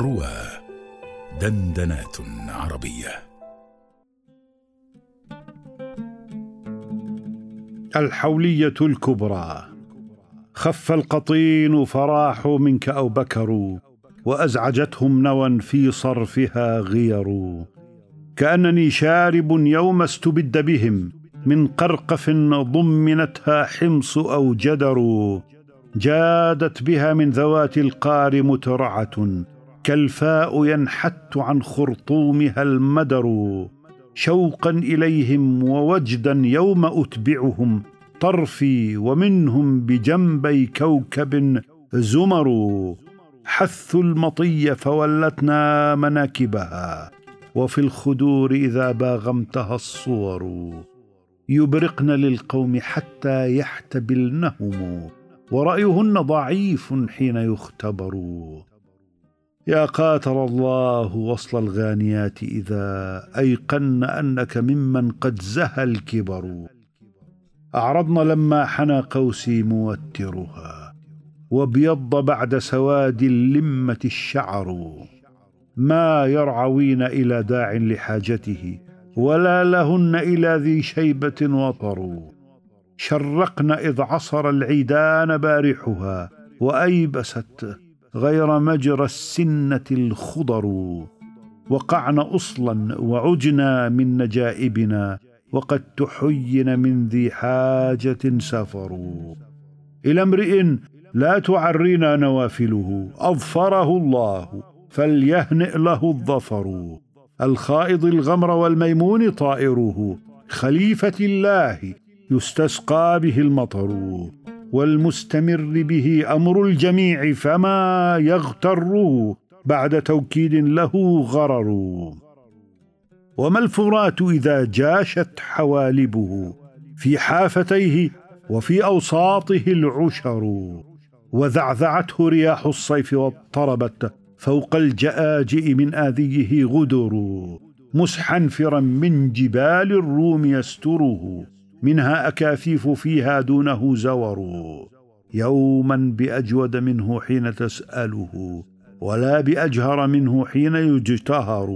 روى دندنات عربية. الحولية الكبرى. خف القطين فراحوا منك أو بكروا وأزعجتهم نوى في صرفها غير. كأنني شارب يوم استبد بهم من قرقف ضمنتها حمص أو جدر. جادت بها من ذوات القار مترعة كالفاء ينحت عن خرطومها المدر شوقا إليهم ووجدا يوم أتبعهم طرفي ومنهم بجنبي كوكب زمر حثوا المطي فولتنا مناكبها وفي الخدور إذا باغمتها الصور يبرقن للقوم حتى يحتبلنهم ورأيهن ضعيف حين يختبر. يا قاتل الله وصل الغانيات إذا أيقن أنك ممن قد زهى الكبر. أعرضن لما حنى قوسي موترها وابيض بعد سواد اللمة الشعر. ما يرعوين إلى داع لحاجته ولا لهن إلى ذي شيبة وطر. شرقن إذ عصر العيدان بارحها وأيبست غير مجرى السنة الخضر وقعن أصلا وعجنا من نجائبنا وقد تحين من ذي حاجة سفر. إلى امرئ لا تعرينا نوافله أظفره الله فليهنئ له الظفر. الخائض الغمر والميمون طائره خليفة الله يستسقى به المطر. والمستمر به أمر الجميع فما يغتره بعد توكيد له غرر. وما الفرات إذا جاشت حوالبه في حافتيه وفي أوساطه العشر. وذعذعته رياح الصيف واضطربت فوق الجآجئ من آذيه غدر. مسحنفرا من جبال الروم يستره. منها أكاثيف فيها دونه زور. يوما بأجود منه حين تسأله ولا بأجهر منه حين يجتهر.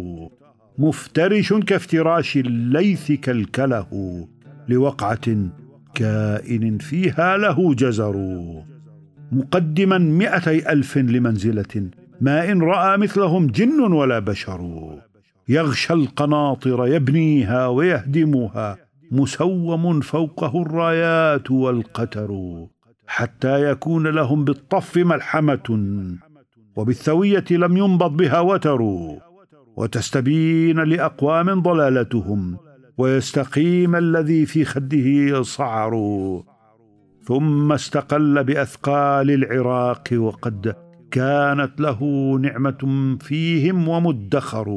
مفترش كافتراش الليث كالكله لوقعة كائن فيها له جزر. مقدما مئتي ألف لمنزلة ما إن رأى مثلهم جن ولا بشر. يغشى القناطر يبنيها ويهدمها مسوم فوقه الرايات والقتر حتى يكون لهم بالطف ملحمة وبالثوية لم ينبض بها وتر وتستبين لأقوام ضلالتهم ويستقيم الذي في خده صعر. ثم استقل بأثقال العراق وقد كانت له نعمة فيهم ومدخر.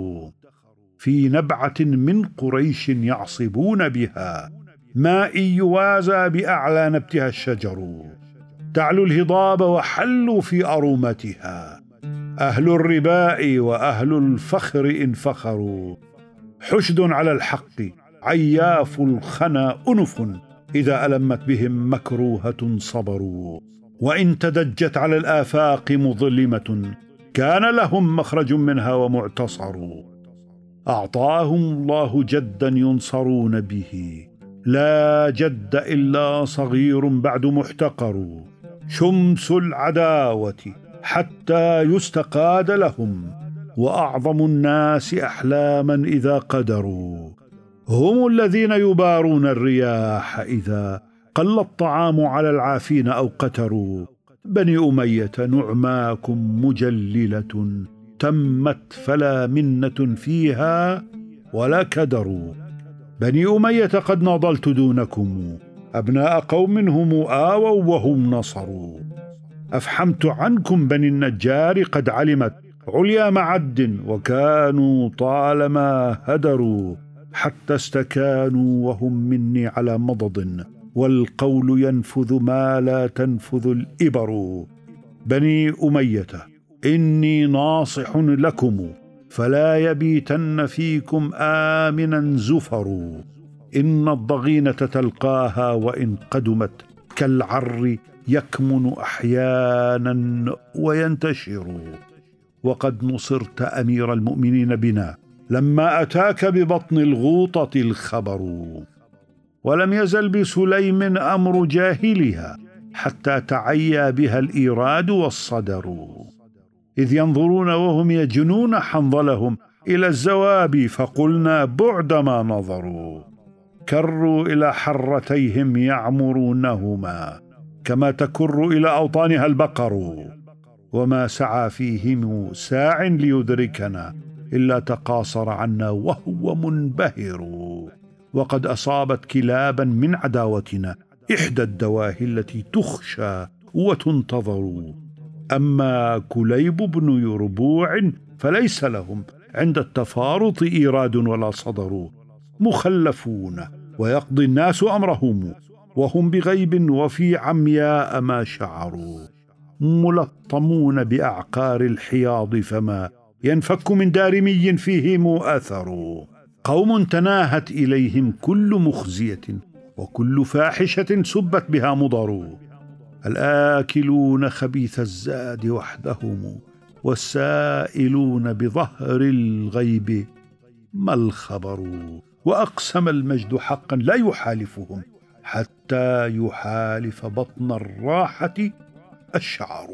في نبعة من قريش يعصبون بها. ماء يوازى بأعلى نبتها الشجر. تعلو الهضاب وحلوا في أرومتها. أهل الرباء وأهل الفخر ان فخروا حشد على الحق. عياف الخنا أنف. إذا ألمت بهم مكروهة صبروا. وإن تدجت على الآفاق مظلمة. كان لهم مخرج منها ومعتصر أعطاهم الله جدا ينصرون به. لا جد إلا صغير بعد محتقر. شمس العداوة حتى يستقاد لهم وأعظم الناس أحلاما إذا قدروا. هم الذين يبارون الرياح إذا قل الطعام على العافين أو قتروا. بني أمية نعماكم مجللة. تمت فلا منة فيها ولا كدر بني أمية قد ناضلت دونكم. أبناء قوم هم آووا وهم نصروا. أفحمت عنكم بني النجار قد علمت عليا معد وكانوا طالما هدروا. حتى استكانوا وهم مني على مضض والقول ينفذ ما لا تنفذ الإبر. بني أمية إني ناصح لكم فلا يبيتن فيكم آمنا زفر إن الضغينة تلقاها وإن قدمت كالعر يكمن أحيانا وينتشر. وقد نصرت أمير المؤمنين بنا لما أتاك ببطن الغوطة الخبر. ولم يزل بسليم أمر جاهلها حتى تعيا بها الإيراد والصدر. إذ ينظرون وهم يجنون حنظلهم إلى الزواب فقلنا بعد ما نظروا. كروا إلى حرتيهم يعمرونهما كما تكر إلى أوطانها البقر. وما سعى فيهم ساع ليدركنا إلا تقاصر عنا وهو منبهر. وقد أصابت كلابا من عداوتنا إحدى الدواهي التي تخشى وتنتظر. أما كليب بن يربوع فليس لهم. عند التفارط إيراد ولا صدر. مخلفون ويقضي الناس أمرهم. وهم بغيب وفي عمياء ما شعروا. ملطمون بأعقار الحياض فما ينفك من دارمي فيهم أثر. قوم تناهت إليهم كل مخزية وكل فاحشة سبت بها مضر. الآكلون خبيث الزاد وحدهم والسائلون بظهر الغيب. ما الخبر؟ وأقسم المجد حقا لا يحالفهم حتى يحالف بطن الراحة الشعر.